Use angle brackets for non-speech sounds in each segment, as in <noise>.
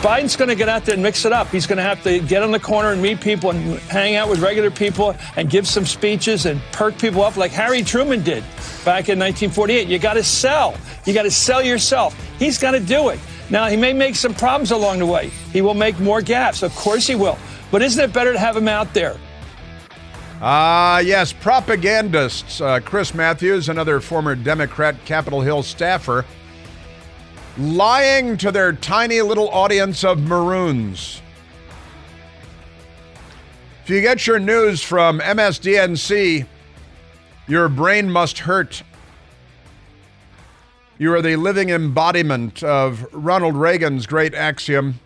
Biden's going to get out there and mix it up. He's going to have to get on the corner and meet people and hang out with regular people and give some speeches and perk people up like Harry Truman did back in 1948. You got to sell. You got to sell yourself. He's going to do it. Now, he may make some problems along the way. He will make more gaps. Of course he will. But isn't it better to have him out there? Ah, uh, yes, propagandists. Uh, Chris Matthews, another former Democrat Capitol Hill staffer, lying to their tiny little audience of maroons. If you get your news from MSDNC, your brain must hurt. You are the living embodiment of Ronald Reagan's great axiom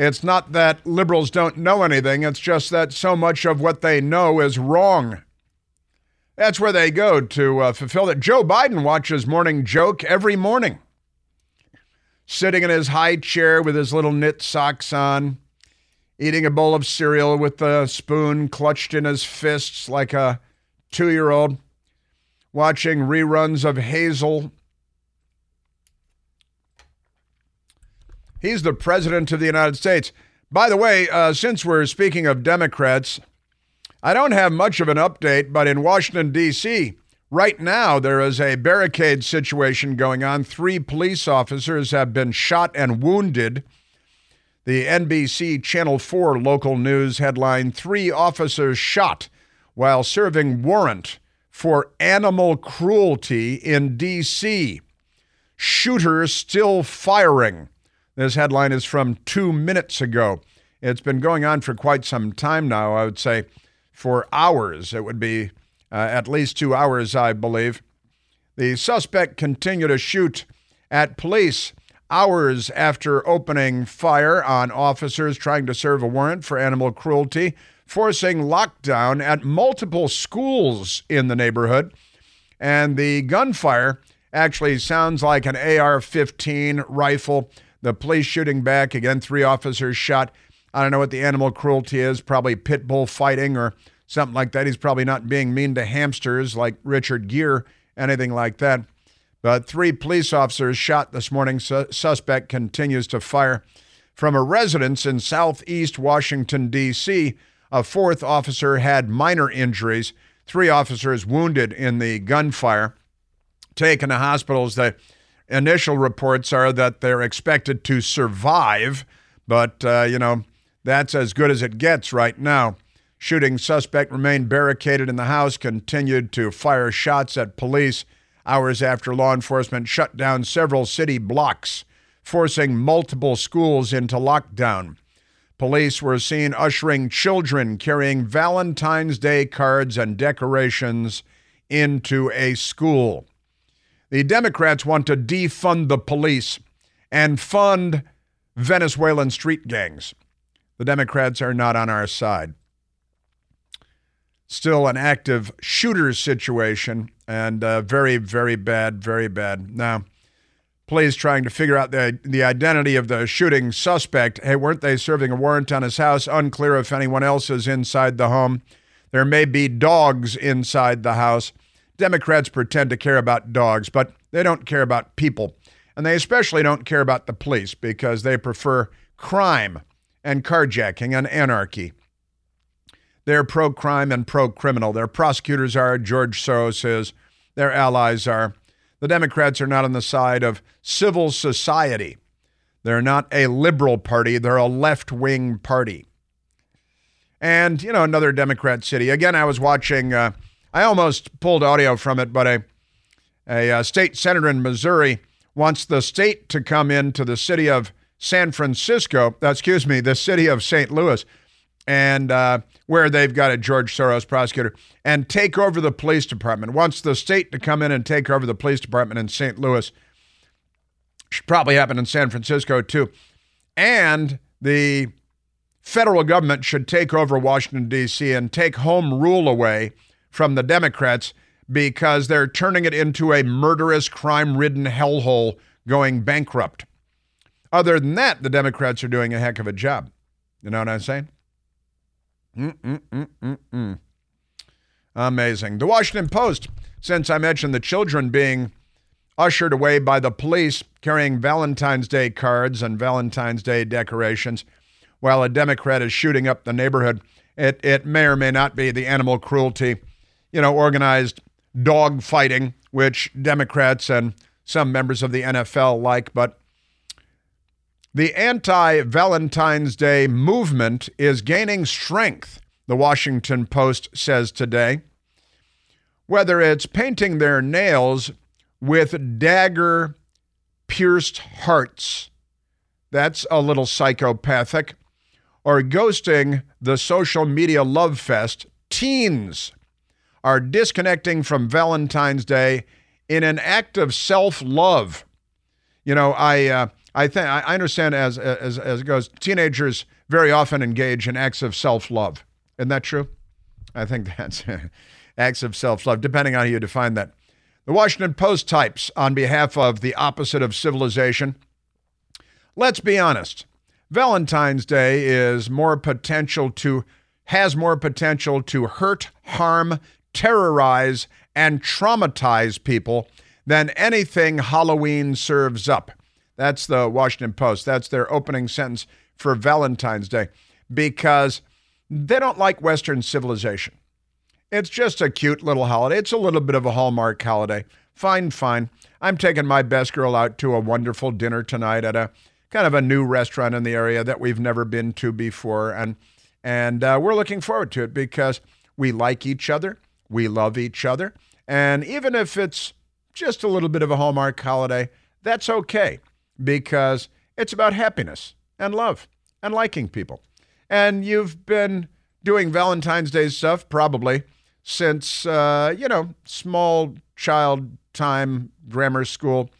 it's not that liberals don't know anything, it's just that so much of what they know is wrong. That's where they go to uh, fulfill it. Joe Biden watches Morning Joke every morning sitting in his high chair with his little knit socks on, eating a bowl of cereal with a spoon clutched in his fists like a two year old, watching reruns of Hazel. He's the president of the United States. By the way, uh, since we're speaking of Democrats, I don't have much of an update, but in Washington, D.C., Right now, there is a barricade situation going on. Three police officers have been shot and wounded. The NBC Channel 4 local news headline Three officers shot while serving warrant for animal cruelty in D.C. Shooters still firing. This headline is from two minutes ago. It's been going on for quite some time now, I would say for hours. It would be uh, at least two hours, I believe. The suspect continued to shoot at police hours after opening fire on officers trying to serve a warrant for animal cruelty, forcing lockdown at multiple schools in the neighborhood. And the gunfire actually sounds like an AR 15 rifle. The police shooting back. Again, three officers shot. I don't know what the animal cruelty is, probably pit bull fighting or something like that. He's probably not being mean to hamsters like Richard Gere, anything like that. But three police officers shot this morning. Su- suspect continues to fire. From a residence in southeast Washington, D.C., a fourth officer had minor injuries. Three officers wounded in the gunfire, taken to hospitals. The initial reports are that they're expected to survive, but, uh, you know, that's as good as it gets right now. Shooting suspect remained barricaded in the house, continued to fire shots at police hours after law enforcement shut down several city blocks, forcing multiple schools into lockdown. Police were seen ushering children carrying Valentine's Day cards and decorations into a school. The Democrats want to defund the police and fund Venezuelan street gangs. The Democrats are not on our side still an active shooter situation and uh, very, very bad, very bad. Now, police trying to figure out the, the identity of the shooting suspect. Hey, weren't they serving a warrant on his house? Unclear if anyone else is inside the home. There may be dogs inside the house. Democrats pretend to care about dogs, but they don't care about people. And they especially don't care about the police because they prefer crime and carjacking and anarchy. They're pro crime and pro criminal. Their prosecutors are, George Soros is, their allies are. The Democrats are not on the side of civil society. They're not a liberal party, they're a left wing party. And, you know, another Democrat city. Again, I was watching, uh, I almost pulled audio from it, but a, a, a uh, state senator in Missouri wants the state to come into the city of San Francisco, excuse me, the city of St. Louis, and uh, where they've got a George Soros prosecutor, and take over the police department. Wants the state to come in and take over the police department in St. Louis. Should probably happen in San Francisco too. And the federal government should take over Washington, D.C. and take home rule away from the Democrats because they're turning it into a murderous, crime ridden hellhole going bankrupt. Other than that, the Democrats are doing a heck of a job. You know what I'm saying? Mm-mm-mm-mm-mm. Amazing. The Washington Post, since I mentioned the children being ushered away by the police carrying Valentine's Day cards and Valentine's Day decorations while a Democrat is shooting up the neighborhood. It, it may or may not be the animal cruelty, you know, organized dog fighting, which Democrats and some members of the NFL like, but the anti Valentine's Day movement is gaining strength, the Washington Post says today. Whether it's painting their nails with dagger pierced hearts, that's a little psychopathic, or ghosting the social media love fest, teens are disconnecting from Valentine's Day in an act of self love. You know, I. Uh, I think I understand as as as it goes. Teenagers very often engage in acts of self love. Isn't that true? I think <laughs> that's acts of self love, depending on how you define that. The Washington Post types on behalf of the opposite of civilization. Let's be honest. Valentine's Day is more potential to has more potential to hurt, harm, terrorize, and traumatize people than anything Halloween serves up. That's the Washington Post. That's their opening sentence for Valentine's Day because they don't like Western civilization. It's just a cute little holiday. It's a little bit of a Hallmark holiday. Fine, fine. I'm taking my best girl out to a wonderful dinner tonight at a kind of a new restaurant in the area that we've never been to before, and and uh, we're looking forward to it because we like each other, we love each other, and even if it's just a little bit of a Hallmark holiday, that's okay because it's about happiness and love and liking people. And you've been doing Valentine's Day stuff probably since, uh, you know, small child time grammar school,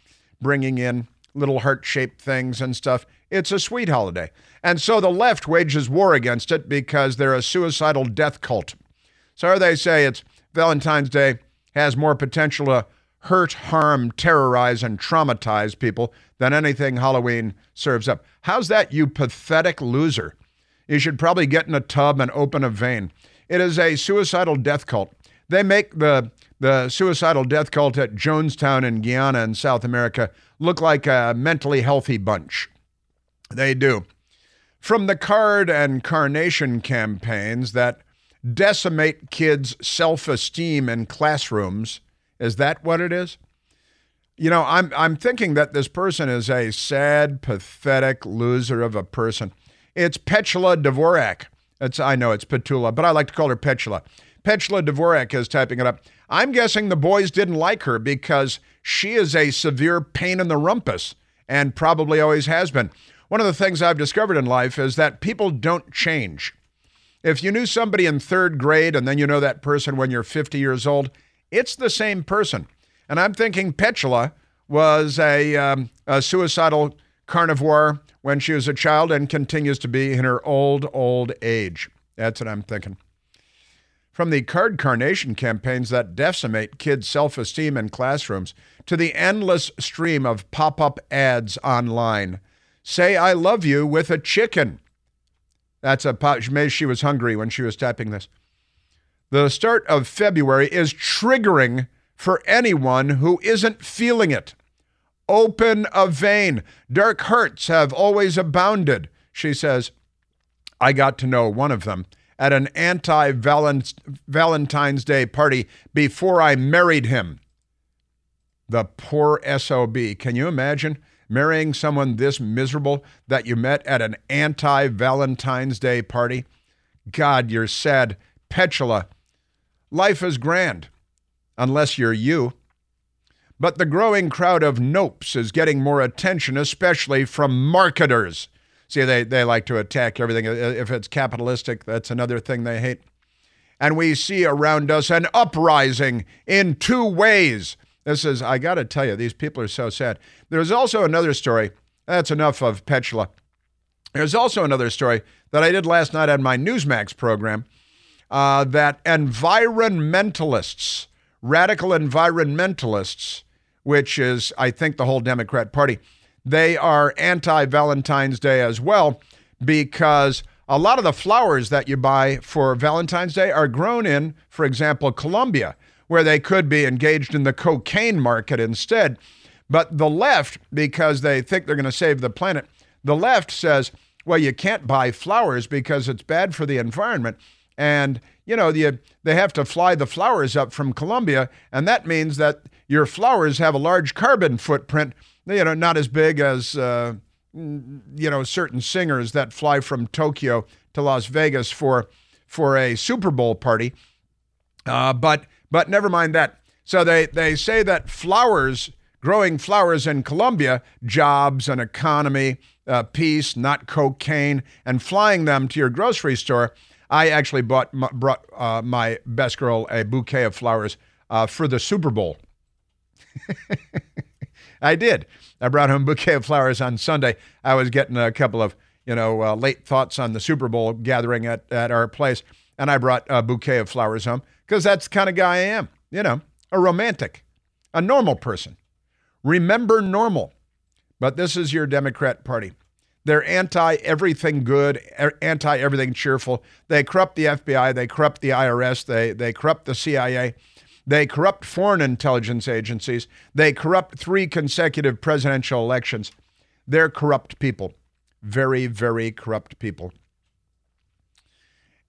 bringing in little heart shaped things and stuff. It's a sweet holiday. And so the left wages war against it because they're a suicidal death cult. So they say it's Valentine's Day has more potential to hurt, harm, terrorize, and traumatize people than anything Halloween serves up. How's that, you pathetic loser? You should probably get in a tub and open a vein. It is a suicidal death cult. They make the the suicidal death cult at Jonestown in Guyana in South America look like a mentally healthy bunch. They do. From the card and carnation campaigns that decimate kids' self esteem in classrooms is that what it is? You know, I'm I'm thinking that this person is a sad, pathetic loser of a person. It's Petula Dvorak. It's I know it's Petula, but I like to call her Petula. Petula Dvorak is typing it up. I'm guessing the boys didn't like her because she is a severe pain in the rumpus and probably always has been. One of the things I've discovered in life is that people don't change. If you knew somebody in third grade and then you know that person when you're 50 years old, it's the same person. And I'm thinking Petula was a, um, a suicidal carnivore when she was a child and continues to be in her old, old age. That's what I'm thinking. From the card carnation campaigns that decimate kids' self esteem in classrooms to the endless stream of pop up ads online. Say, I love you with a chicken. That's a pop. Maybe she was hungry when she was typing this. The start of February is triggering for anyone who isn't feeling it. Open a vein. Dark hurts have always abounded, she says. I got to know one of them at an anti Valentine's Day party before I married him. The poor SOB. Can you imagine marrying someone this miserable that you met at an anti Valentine's Day party? God, you're sad. Petula Life is grand, unless you're you. But the growing crowd of nopes is getting more attention, especially from marketers. See, they, they like to attack everything. If it's capitalistic, that's another thing they hate. And we see around us an uprising in two ways. This is, I got to tell you, these people are so sad. There's also another story. That's enough of Petula. There's also another story that I did last night on my Newsmax program uh, that environmentalists, radical environmentalists, which is, I think, the whole Democrat Party, they are anti Valentine's Day as well because a lot of the flowers that you buy for Valentine's Day are grown in, for example, Colombia, where they could be engaged in the cocaine market instead. But the left, because they think they're going to save the planet, the left says, well, you can't buy flowers because it's bad for the environment. And, you know, you, they have to fly the flowers up from Colombia. And that means that your flowers have a large carbon footprint, you know, not as big as, uh, you know, certain singers that fly from Tokyo to Las Vegas for, for a Super Bowl party. Uh, but, but never mind that. So they, they say that flowers, growing flowers in Colombia, jobs and economy, uh, peace, not cocaine, and flying them to your grocery store. I actually bought brought uh, my best girl a bouquet of flowers uh, for the Super Bowl. <laughs> I did. I brought home a bouquet of flowers on Sunday. I was getting a couple of you know uh, late thoughts on the Super Bowl gathering at at our place, and I brought a bouquet of flowers home because that's the kind of guy I am. You know, a romantic, a normal person. Remember normal. But this is your Democrat Party. They're anti everything good, anti everything cheerful. They corrupt the FBI, they corrupt the IRS, they, they corrupt the CIA, they corrupt foreign intelligence agencies, they corrupt three consecutive presidential elections. They're corrupt people. Very, very corrupt people.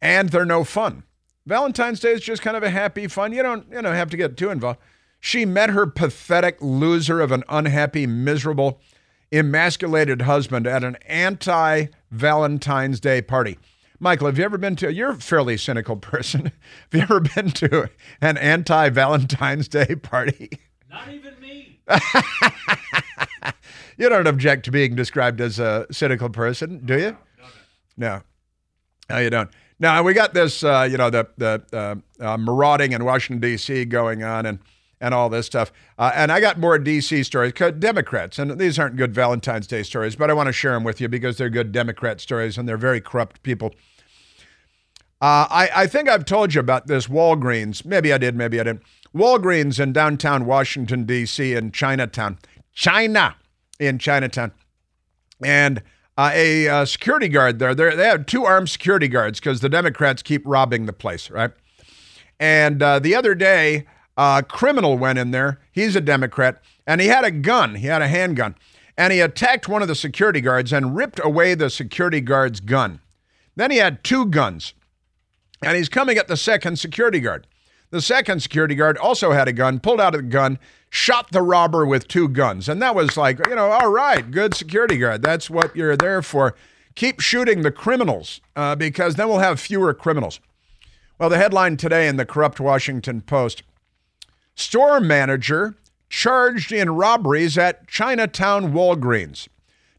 And they're no fun. Valentine's Day is just kind of a happy, fun. You don't, you know, have to get too involved. She met her pathetic loser of an unhappy, miserable emasculated husband at an anti Valentine's Day party. Michael, have you ever been to, you're a fairly cynical <laughs> person. have you ever been to an anti Valentine's Day party? Not even me. <laughs> you don't object to being described as a cynical person, do you? No, no. You don't. Now, we got this, uh, you know, the, the uh, uh, marauding in Washington, D.C. going on, and and all this stuff. Uh, and I got more DC stories, Democrats, and these aren't good Valentine's Day stories, but I want to share them with you because they're good Democrat stories and they're very corrupt people. Uh, I, I think I've told you about this Walgreens. Maybe I did, maybe I didn't. Walgreens in downtown Washington, D.C., in Chinatown. China, in Chinatown. And uh, a uh, security guard there, they have two armed security guards because the Democrats keep robbing the place, right? And uh, the other day, a criminal went in there. He's a Democrat, and he had a gun. He had a handgun, and he attacked one of the security guards and ripped away the security guard's gun. Then he had two guns, and he's coming at the second security guard. The second security guard also had a gun, pulled out a gun, shot the robber with two guns. And that was like, you know, all right, good security guard. That's what you're there for. Keep shooting the criminals uh, because then we'll have fewer criminals. Well, the headline today in the corrupt Washington Post Store manager charged in robberies at Chinatown Walgreens.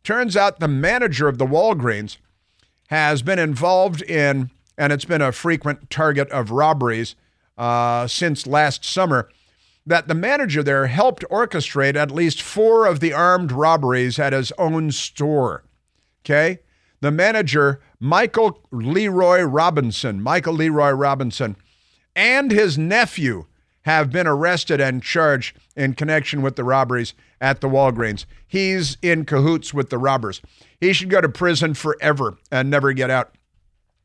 Turns out the manager of the Walgreens has been involved in, and it's been a frequent target of robberies uh, since last summer, that the manager there helped orchestrate at least four of the armed robberies at his own store. Okay? The manager, Michael Leroy Robinson, Michael Leroy Robinson, and his nephew, have been arrested and charged in connection with the robberies at the Walgreens. He's in cahoots with the robbers. He should go to prison forever and never get out.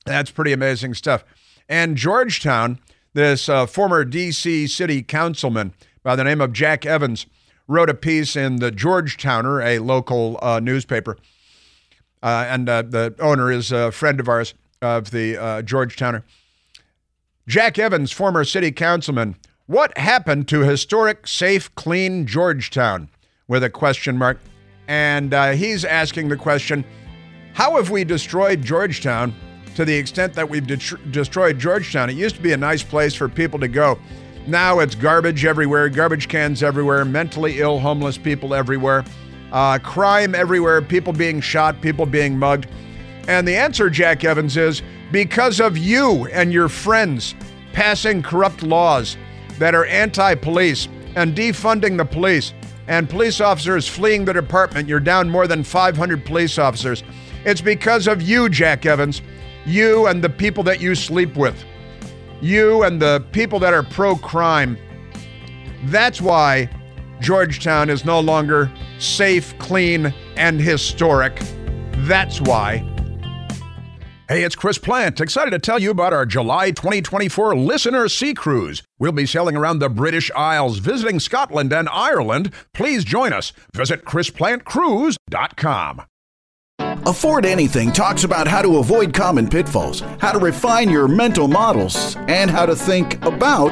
That's pretty amazing stuff. And Georgetown, this uh, former D.C. city councilman by the name of Jack Evans, wrote a piece in the Georgetowner, a local uh, newspaper. Uh, and uh, the owner is a friend of ours of the uh, Georgetowner. Jack Evans, former city councilman, what happened to historic, safe, clean Georgetown? With a question mark. And uh, he's asking the question How have we destroyed Georgetown to the extent that we've de- destroyed Georgetown? It used to be a nice place for people to go. Now it's garbage everywhere, garbage cans everywhere, mentally ill, homeless people everywhere, uh, crime everywhere, people being shot, people being mugged. And the answer, Jack Evans, is because of you and your friends passing corrupt laws that are anti police and defunding the police and police officers fleeing the department. You're down more than 500 police officers. It's because of you, Jack Evans, you and the people that you sleep with, you and the people that are pro crime. That's why Georgetown is no longer safe, clean, and historic. That's why. Hey, it's Chris Plante. Excited to tell you about our July 2024 Listener Sea Cruise. We'll be sailing around the British Isles, visiting Scotland and Ireland. Please join us. Visit ChrisPlanteCruise.com. Afford Anything talks about how to avoid common pitfalls, how to refine your mental models, and how to think about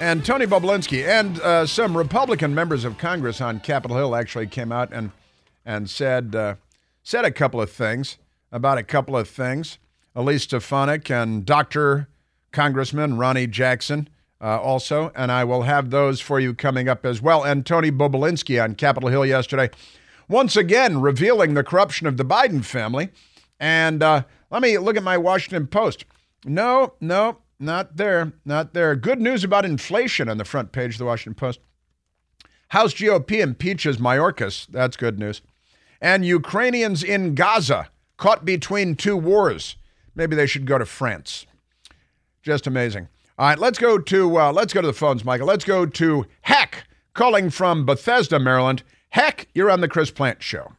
and Tony Bobulinski and uh, some Republican members of Congress on Capitol Hill actually came out and and said uh, said a couple of things about a couple of things. Elise Stefanik and Doctor Congressman Ronny Jackson uh, also, and I will have those for you coming up as well. And Tony Bobulinski on Capitol Hill yesterday, once again revealing the corruption of the Biden family. And uh, let me look at my Washington Post. No, no, not there, not there. Good news about inflation on the front page of the Washington Post. House GOP impeaches Mayorkas. That's good news. And Ukrainians in Gaza caught between two wars. Maybe they should go to France. Just amazing. All right, let's go to uh, let's go to the phones, Michael. Let's go to Heck calling from Bethesda, Maryland. Heck, you're on the Chris Plante Show.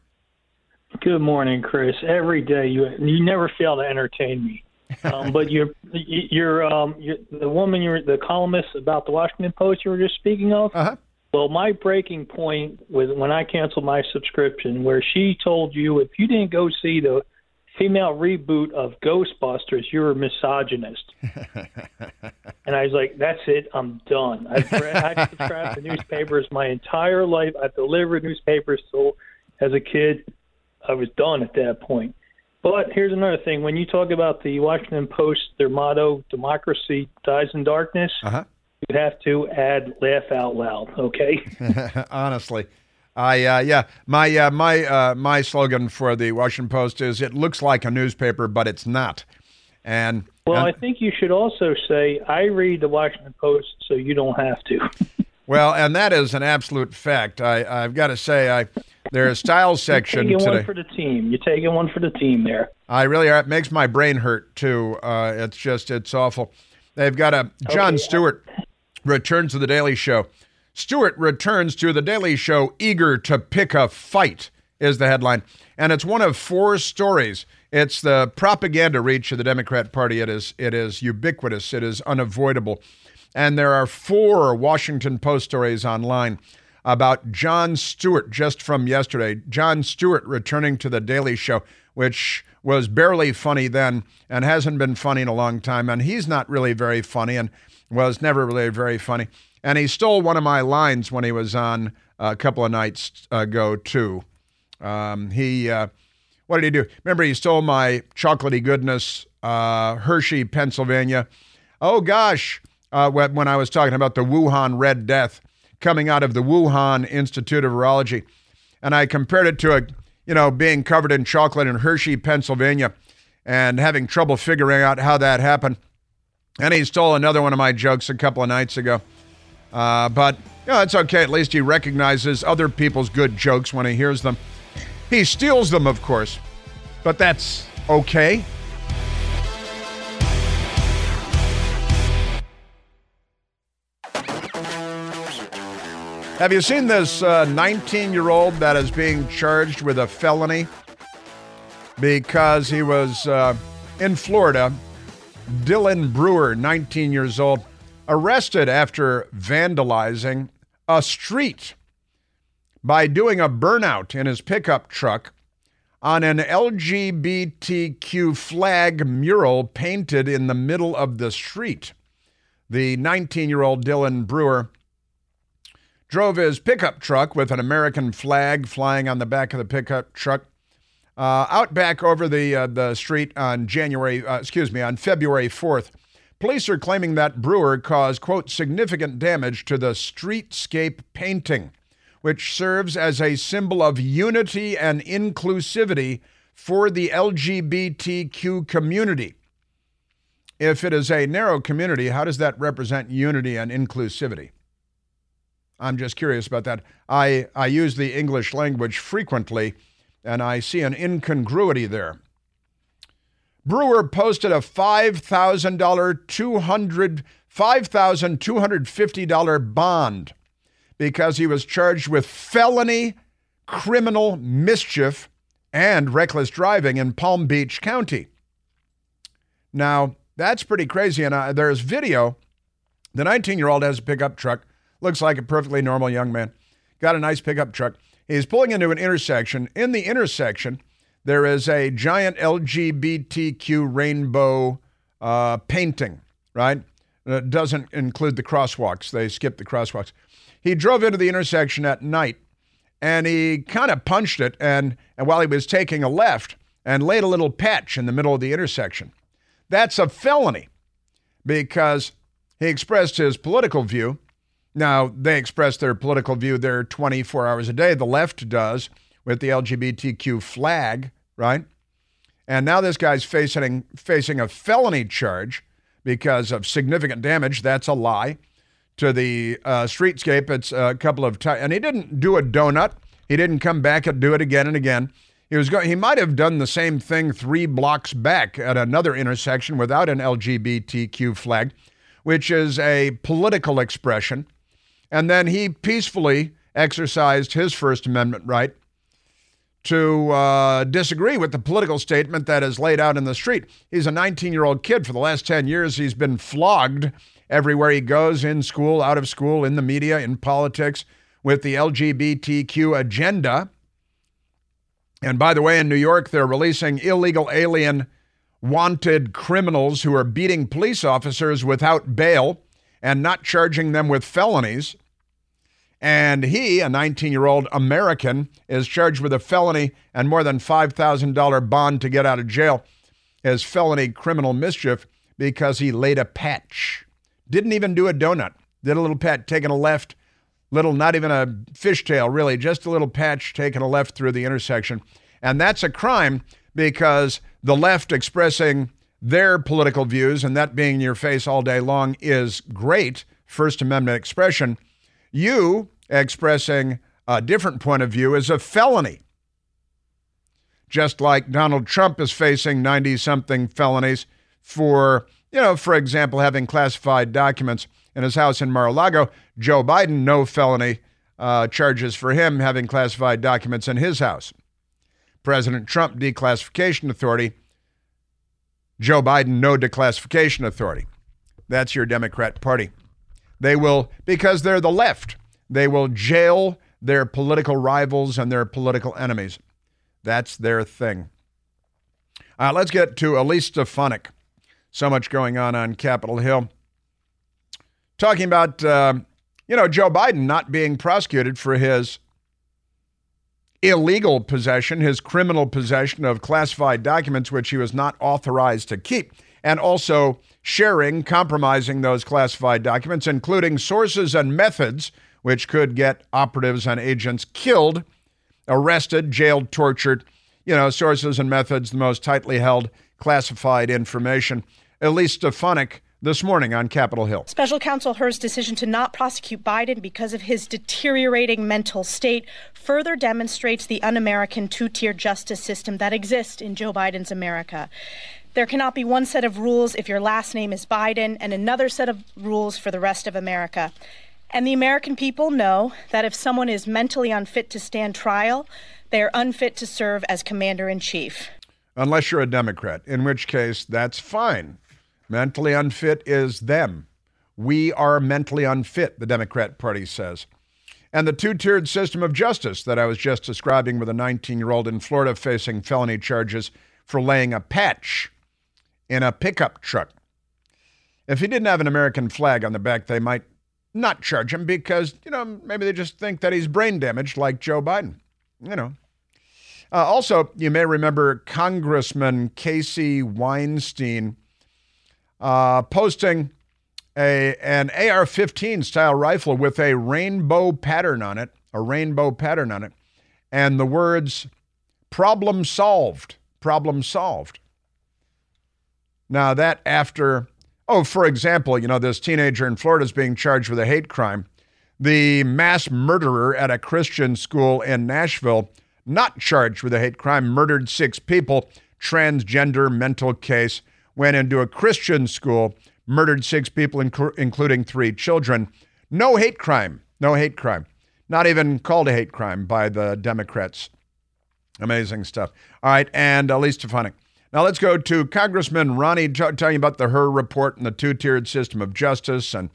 Good morning, Chris. Every day you you never fail to entertain me. Um, but you're you're um you're, the woman you're the columnist about the Washington Post you were just speaking of. Uh-huh. Well, my breaking point was when I canceled my subscription, where she told you if you didn't go see the female reboot of Ghostbusters, you're a misogynist. <laughs> and I was like, that's it. I'm done. I've read, I've subscribed to newspapers my entire life. I've delivered newspapers so as a kid. I was done at that point. But here's another thing: when you talk about the Washington Post, their motto "Democracy dies in darkness," uh-huh. you have to add "laugh out loud." Okay. <laughs> Honestly, I uh, yeah, my uh, my uh, my slogan for the Washington Post is "It looks like a newspaper, but it's not." And well, I think you should also say, "I read the Washington Post, so you don't have to." <laughs> well, and that is an absolute fact. I I've got to say I. Their style section <laughs> You're taking today. one for the team. You're taking one for the team there. I really are. It makes my brain hurt too. Uh, it's just it's awful. They've got a Jon Okay. Stewart returns to the Daily Show. Stewart returns to the Daily Show eager to pick a fight is the headline, and it's one of four stories. It's the propaganda reach of the Democrat Party. It is it is ubiquitous. It is unavoidable, and there are four Washington Post stories online about Jon Stewart just from yesterday. Jon Stewart returning to the Daily Show, which was barely funny then and hasn't been funny in a long time. And he's not really very funny and was never really very funny. And he stole one of my lines when he was on a couple of nights ago, too. Um, he, uh, what did he do? Remember, he stole my chocolatey goodness, uh, Hershey, Pennsylvania. Oh, gosh, uh, when I was talking about the Wuhan Red Death coming out of the Wuhan Institute of Virology. And I compared it to a, you know, being covered in chocolate in Hershey, Pennsylvania, and having trouble figuring out how that happened. And he stole another one of my jokes a couple of nights ago. Uh, but, you know, it's okay. At least he recognizes other people's good jokes when he hears them. He steals them, of course, but that's okay. Have you seen this 19 uh, year old that is being charged with a felony because he was uh, in Florida? Dylan Brewer, 19 years old, arrested after vandalizing a street by doing a burnout in his pickup truck on an LGBTQ flag mural painted in the middle of the street. The 19 year old Dylan Brewer drove his pickup truck with an American flag flying on the back of the pickup truck uh, out back over the uh, the street on January, uh, excuse me, on February 4th. Police are claiming that Brewer caused quote significant damage to the streetscape painting, which serves as a symbol of unity and inclusivity for the LGBTQ community. If it is a narrow community, how does that represent unity and inclusivity? I'm just curious about that. I, I use the English language frequently, and I see an incongruity there. Brewer posted a $5,000, 200, $5,250 bond because he was charged with felony criminal mischief and reckless driving in Palm Beach County. Now, that's pretty crazy. And uh, there's video. The 19 year old has a pickup truck, looks like a perfectly normal young man, got a nice pickup truck. He's pulling into an intersection. In the intersection, there is a giant LGBTQ rainbow uh, painting, right? It doesn't include the crosswalks. They skip the crosswalks. He drove into the intersection at night and he kind of punched it and, and while he was taking a left and laid a little patch in the middle of the intersection. That's a felony because he expressed his political view. Now, they express their political view there 24 hours a day. The left does with the LGBTQ flag, right? And now this guy's facing facing a felony charge because of significant damage. That's a lie to the uh, streetscape. It's a couple of times, and he didn't do a donut. He didn't come back and do it again and again. He was going. He might have done the same thing three blocks back at another intersection without an LGBTQ flag, which is a political expression. And then he peacefully exercised his First Amendment right to uh, disagree with the political statement that is laid out in the street. He's a 19 year old kid. For the last 10 years, he's been flogged everywhere he goes in school, out of school, in the media, in politics with the LGBTQ agenda. And by the way, in New York, they're releasing illegal alien wanted criminals who are beating police officers without bail and not charging them with felonies. And he, a 19 year old American, is charged with a felony and more than $5,000 bond to get out of jail as felony criminal mischief because he laid a patch. Didn't even do a donut. Did a little pat, taking a left little, not even a fishtail, really, just a little patch taking a left through the intersection. And that's a crime because the left expressing their political views and that being in your face all day long is great First Amendment expression. You expressing a different point of view is a felony. Just like Donald Trump is facing 90 something felonies for, you know, for example, having classified documents in his house in Mar a Lago. Joe Biden, no felony uh, charges for him having classified documents in his house. President Trump, declassification authority. Joe Biden, no declassification authority. That's your Democrat Party. They will, because they're the left, they will jail their political rivals and their political enemies. That's their thing. Uh, let's get to Elise Stefanik. So much going on on Capitol Hill talking about, uh, you know, Joe Biden not being prosecuted for his illegal possession, his criminal possession of classified documents, which he was not authorized to keep, and also sharing, compromising those classified documents, including sources and methods, which could get operatives and agents killed, arrested, jailed, tortured. You know, sources and methods, the most tightly held classified information—at Elise Stefanik this morning on Capitol Hill. Special counsel Hur's decision to not prosecute Biden because of his deteriorating mental state further demonstrates the un American two tier justice system that exists in Joe Biden's America. There cannot be one set of rules if your last name is Biden and another set of rules for the rest of America. And the American people know that if someone is mentally unfit to stand trial, they are unfit to serve as commander in chief. Unless you're a Democrat, in which case that's fine. Mentally unfit is them. We are mentally unfit, the Democrat Party says. And the two tiered system of justice that I was just describing with a 19 year old in Florida facing felony charges for laying a patch in a pickup truck. If he didn't have an American flag on the back, they might not charge him because, you know, maybe they just think that he's brain damaged like Joe Biden. You know. Uh, also, you may remember Congressman Casey Weinstein uh, posting a an AR-15 style rifle with a rainbow pattern on it, a rainbow pattern on it, and the words "problem solved" problem solved. Now, that after, oh, for example, you know, this teenager in Florida is being charged with a hate crime. The mass murderer at a Christian school in Nashville, not charged with a hate crime, murdered six people, transgender mental case, went into a Christian school, murdered six people, inc- including three children. No hate crime. No hate crime. Not even called a hate crime by the Democrats. Amazing stuff. All right, and Elise Stefanik. Now let's go to Congressman Ronny t- telling you about the Hur report and the two-tiered system of justice, and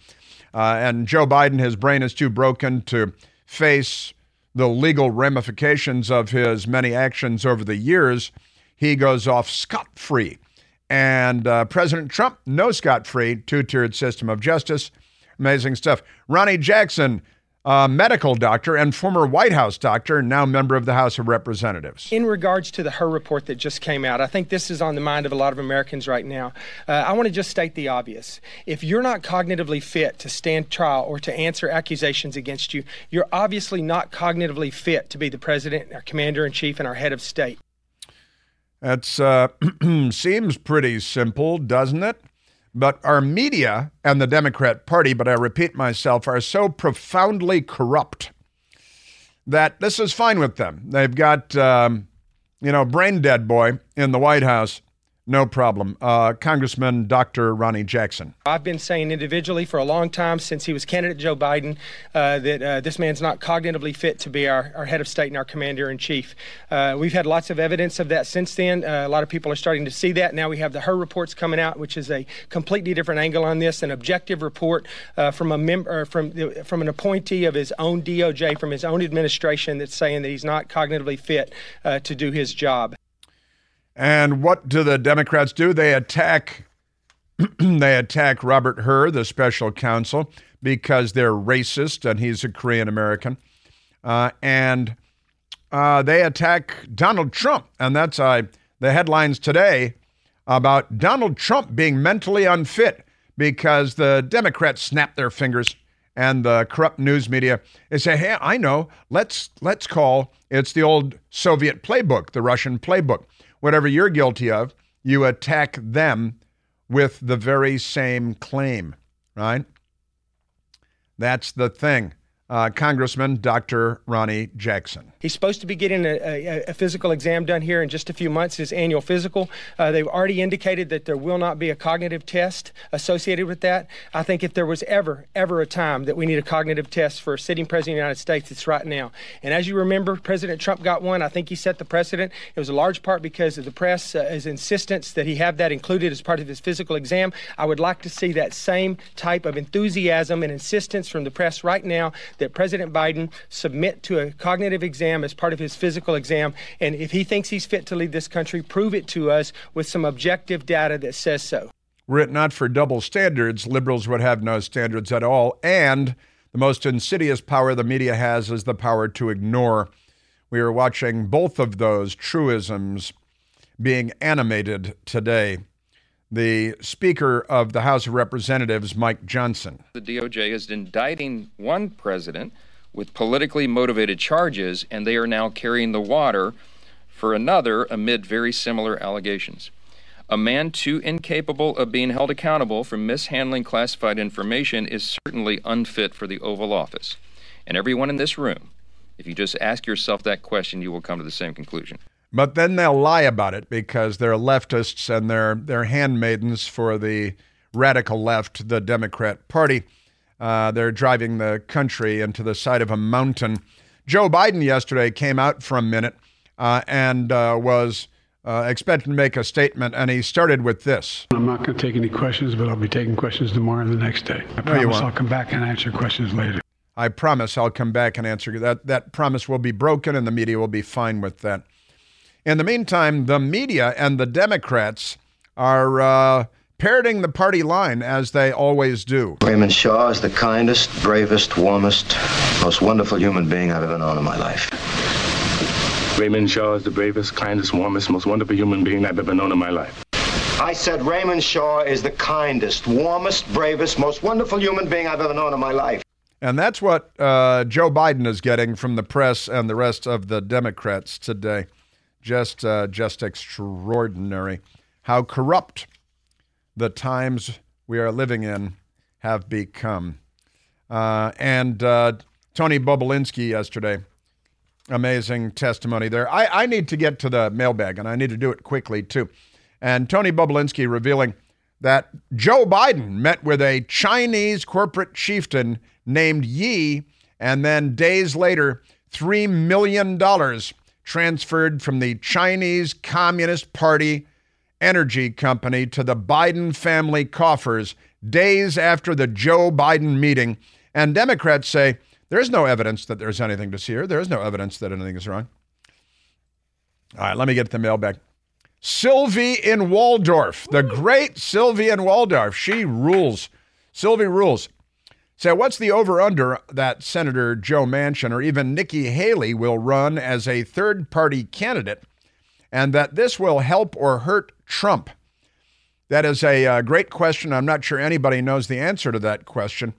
uh, and Joe Biden, his brain is too broken to face the legal ramifications of his many actions over the years. He goes off scot-free, and uh, President Trump, no scot-free, two-tiered system of justice. Amazing stuff. Ronny Jackson a medical doctor and former White House doctor, now member of the House of Representatives. In regards to the Hur report that just came out, I think this is on the mind of a lot of Americans right now. Uh, I want to just state the obvious. If you're not cognitively fit to stand trial or to answer accusations against you, you're obviously not cognitively fit to be the president, our commander in chief, and our head of state. That uh, <clears throat> seems pretty simple, doesn't it? But our media and the Democrat Party, but I repeat myself, are so profoundly corrupt that this is fine with them. They've got, um, you know, brain dead boy in the White House no problem. Uh, Congressman Dr. Ronny Jackson. I've been saying individually for a long time since he was candidate Joe Biden uh, that uh, this man's not cognitively fit to be our, our head of state and our commander in chief. Uh, we've had lots of evidence of that since then. Uh, a lot of people are starting to see that. Now we have the Hur reports coming out, which is a completely different angle on this, an objective report uh, from a member from from an appointee of his own DOJ, from his own administration, that's saying that he's not cognitively fit to do his job. And what do the Democrats do? They attack <clears throat> they attack Robert Hur, the special counsel, because they're racist and he's a Korean American. Uh, and uh, they attack Donald Trump. And that's uh, the headlines today about Donald Trump being mentally unfit because the Democrats snap their fingers and the corrupt news media they say, "Hey, I know. Let's let's call it's the old Soviet playbook, the Russian playbook whatever you're guilty of, you attack them with the very same claim, right? That's the thing uh, Congressman Dr. Ronny Jackson. He's supposed to be getting a, a, a, physical exam done here in just a few months, his annual physical. Uh, they've already indicated that there will not be a cognitive test associated with that. I think if there was ever, ever a time that we need a cognitive test for a sitting president of the United States, it's right now. And as you remember, President Trump got one. I think he set the precedent. It was a large part because of the press' uh, insistence that he have that included as part of his physical exam. I would like to see that same type of enthusiasm and insistence from the press right now that President Biden submit to a cognitive exam as part of his physical exam. And if he thinks he's fit to lead this country, prove it to us with some objective data that says so. Were it not for double standards, liberals would have no standards at all. And the most insidious power the media has is the power to ignore. We are watching both of those truisms being animated today. The Speaker of the House of Representatives, Mike Johnson. The DOJ is indicting one president with politically motivated charges, and they are now carrying the water for another amid very similar allegations. A man too incapable of being held accountable for mishandling classified information is certainly unfit for the Oval Office. And everyone in this room, if you just ask yourself that question, you will come to the same conclusion. But then they'll lie about it because they're leftists and they're they're handmaidens for the radical left, the Democrat Party. Uh, they're driving the country into the side of a mountain. Joe Biden yesterday came out for a minute uh, and uh, was uh, expecting to make a statement, and he started with this. I'm not going to take any questions, but I'll be taking questions tomorrow and the next day. I no, promise I'll come back and answer questions later. I promise I'll come back and answer that. That promise will be broken, and the media will be fine with that. In the meantime, the media and the Democrats are uh, parroting the party line as they always do. Raymond Shaw is the kindest, bravest, warmest, most wonderful human being I've ever known in my life. Raymond Shaw is the bravest, kindest, warmest, most wonderful human being I've ever known in my life. I said Raymond Shaw is the kindest, warmest, bravest, most wonderful human being I've ever known in my life. And that's what uh, Joe Biden is getting from the press and the rest of the Democrats today. Just, uh, just extraordinary how corrupt the times we are living in have become. Uh, and uh, Tony Bobulinski yesterday, amazing testimony there. I, I need to get to the mailbag, and I need to do it quickly too. And Tony Bobulinski revealing that Joe Biden met with a Chinese corporate chieftain named Yi, and then days later, $3 million transferred from the Chinese Communist Party energy company to the Biden family coffers days after the Joe Biden meeting. And Democrats say there's no evidence that there's anything to see here. There's no evidence that anything is wrong. All right, let me get the mail back. Sylvie in Waldorf, the great Sylvie in Waldorf. She rules. Sylvie rules. So, what's the over under that Senator Joe Manchin or even Nikki Haley will run as a third party candidate and that this will help or hurt Trump? That is a uh, great question. I'm not sure anybody knows the answer to that question.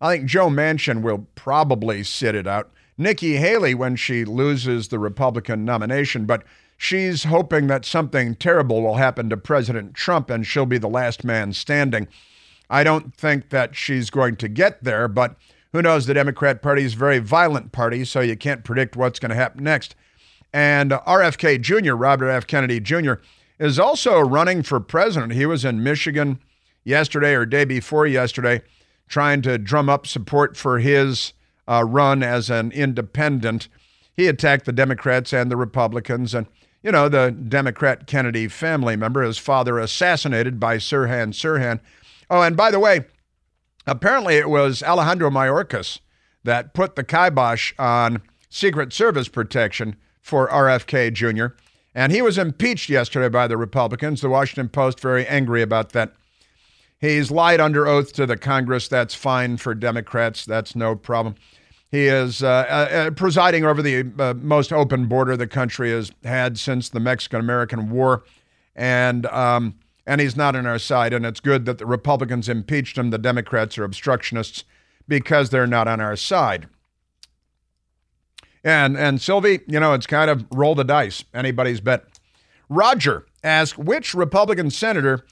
I think Joe Manchin will probably sit it out. Nikki Haley, when she loses the Republican nomination, but she's hoping that something terrible will happen to President Trump and she'll be the last man standing. I don't think that she's going to get there, but who knows? The Democrat Party is a very violent party, so you can't predict what's going to happen next. And RFK Jr., Robert F. Kennedy Jr., is also running for president. He was in Michigan yesterday or day before yesterday trying to drum up support for his uh, run as an independent. He attacked the Democrats and the Republicans and, you know, the Democrat Kennedy family member, his father assassinated by Sirhan Sirhan. Oh, and by the way, apparently it was Alejandro Mayorkas that put the kibosh on Secret Service protection for RFK Jr. And he was impeached yesterday by the Republicans. The Washington Post very angry about that. He's lied under oath to the Congress. That's fine for Democrats. That's no problem. He is uh, uh, uh presiding over the uh, most open border the country has had since the Mexican American War. And, um, and he's not on our side. And it's good that the Republicans impeached him. The Democrats are obstructionists because they're not on our side. And and Sylvie, you know, it's kind of roll the dice, anybody's bet. Roger asked which Republican senator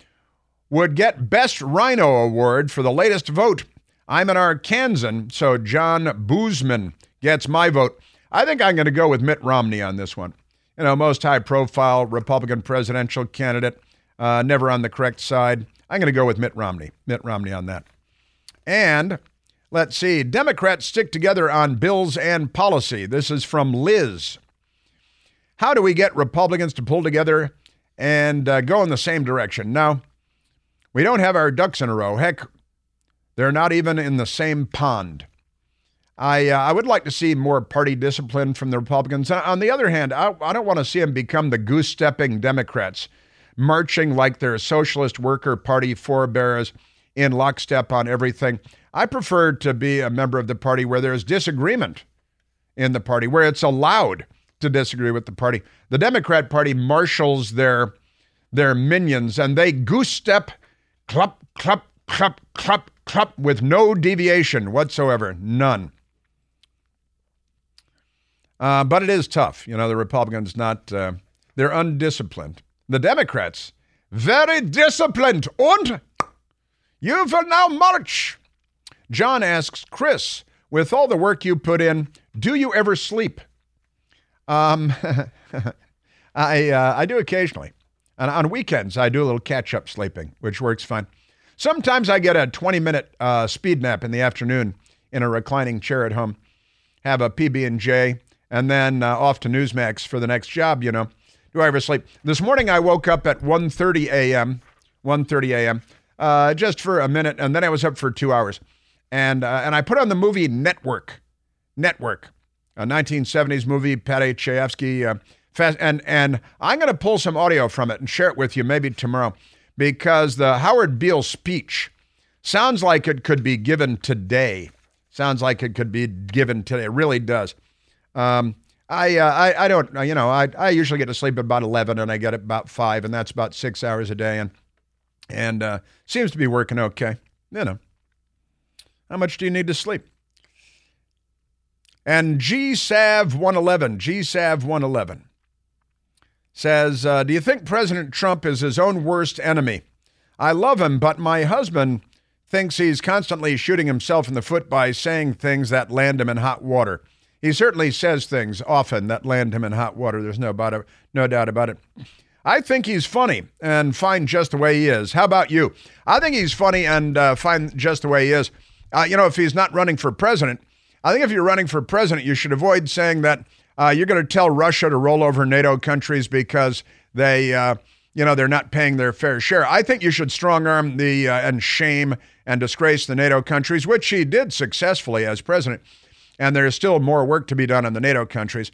would get Best RINO Award for the latest vote. I'm an Arkansan, so John Boozman gets my vote. I think I'm going to go with Mitt Romney on this one. You know, most high profile Republican presidential candidate, uh, never on the correct side. I'm going to go with Mitt Romney. Mitt Romney on that. And Let's see. Democrats stick together on bills and policy. This is from Liz. How do we get Republicans to pull together and uh, go in the same direction? Now, we don't have our ducks in a row. Heck, they're not even in the same pond. I, uh, I would like to see more party discipline from the Republicans. On the other hand, I, I don't want to see them become the goose stepping Democrats, marching like their Socialist Worker Party forebears in lockstep on everything. I prefer to be a member of the party where there's disagreement in the party, where it's allowed to disagree with the party. The Democrat Party marshals their their minions and they goose step, clup, clup, clup, clup, clup with no deviation whatsoever, none. Uh, but it is tough. You know, the Republicans not, uh, they're undisciplined. The Democrats, very disciplined. And you will now march John asks, Chris, with all the work you put in, do you ever sleep? Um, <laughs> I, uh, I do occasionally. And on weekends, I do a little catch up sleeping, which works fine. Sometimes I get a 20 minute uh, speed nap in the afternoon in a reclining chair at home, have a PB&J, and then uh, off to Newsmax for the next job, you know. Do I ever sleep? This morning I woke up at 1.30 a.m., 1.30 a.m., uh, just for a minute, and then I was up for two hours and uh, and I put on the movie Network, Network, a 1970s movie, Paddy Chayefsky. Uh, fast, and and I'm going to pull some audio from it and share it with you maybe tomorrow, because the Howard Beale speech sounds like it could be given today. Sounds like it could be given today. It really does. Um, I, uh, I I don't you know I I usually get to sleep at about eleven and I get about five and that's about six hours a day and and uh, seems to be working okay. You know. How much do you need to sleep? And GSAV 111, GSAV 111 says, uh, Do you think President Trump is his own worst enemy? I love him, but my husband thinks he's constantly shooting himself in the foot by saying things that land him in hot water. He certainly says things often that land him in hot water. There's no, about it, no doubt about it. I think he's funny and fine just the way he is. How about you? I think he's funny and uh, fine just the way he is. Uh, you know, if he's not running for president, I think if you're running for president, you should avoid saying that uh, you're going to tell Russia to roll over NATO countries because they, uh, you know, they're not paying their fair share. I think you should strong arm the uh, and shame and disgrace the NATO countries, which he did successfully as president. And there is still more work to be done in the NATO countries.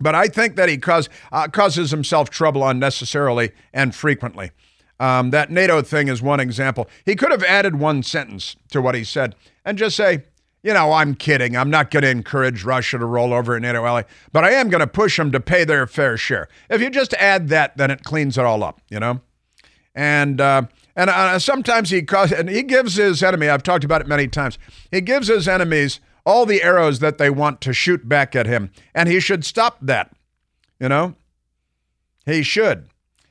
But I think that he cause, uh, causes himself trouble unnecessarily and frequently. Um, that NATO thing is one example. He could have added one sentence to what he said and just say, you know, I'm kidding. I'm not going to encourage Russia to roll over in NATO ally, but I am going to push them to pay their fair share. If you just add that, then it cleans it all up, you know? And, uh, and uh, sometimes he cause, and he gives his enemy, I've talked about it many times, he gives his enemies all the arrows that they want to shoot back at him. And he should stop that. You know? He should.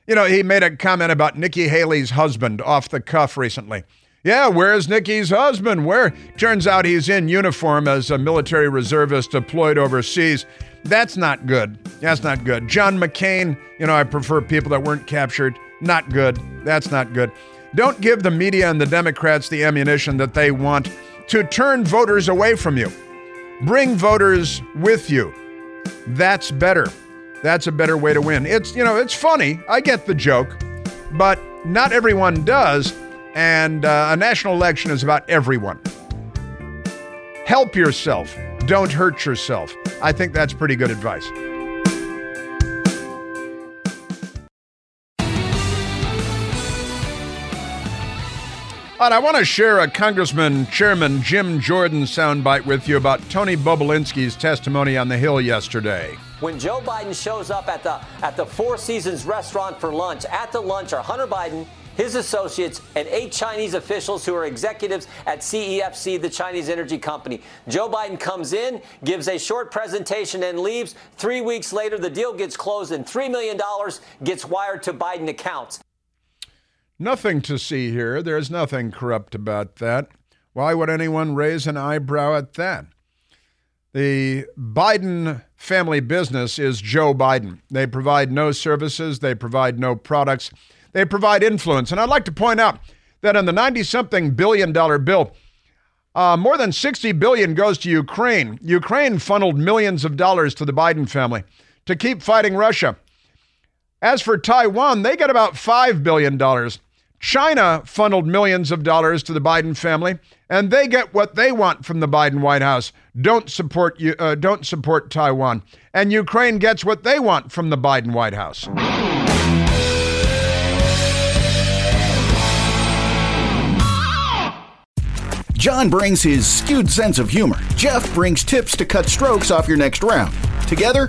You know, he made a comment about Nikki Haley's husband off the cuff recently. Yeah, where's Nikki's husband? Where? Turns out he's in uniform as a military reservist deployed overseas. That's not good. That's not good. John McCain, you know, I prefer people that weren't captured. Not good. That's not good. Don't give the media and the Democrats the ammunition that they want to turn voters away from you. Bring voters with you. That's better. That's a better way to win. It's, you know, it's funny. I get the joke, but not everyone does. And uh, a national election is about everyone. Help yourself. Don't hurt yourself. I think that's pretty good advice. And I want to share a Congressman Chairman Jim Jordan soundbite with you about Tony Bobulinski's testimony on the Hill yesterday. When Joe Biden shows up at the at the Four Seasons restaurant for lunch, at the lunch are Hunter Biden, his associates, and eight Chinese officials who are executives at CEFC, the Chinese energy company. Joe Biden comes in, gives a short presentation, and leaves. Three weeks later, the deal gets closed, and $3 million gets wired to Biden accounts. Nothing to see here. There's nothing corrupt about that. Why would anyone raise an eyebrow at that? The Biden family business is Joe Biden. They provide no services, they provide no products, they provide influence. And I'd like to point out that in the 90 something billion dollar bill, uh, more than 60 billion goes to Ukraine. Ukraine funneled millions of dollars to the Biden family to keep fighting Russia. As for Taiwan, they get about $5 billion. China funneled millions of dollars to the Biden family, and they get what they want from the Biden White House. Don't support you. Uh, don't support Taiwan, and Ukraine gets what they want from the Biden White House. John brings his skewed sense of humor. Jeff brings tips to cut strokes off your next round. Together,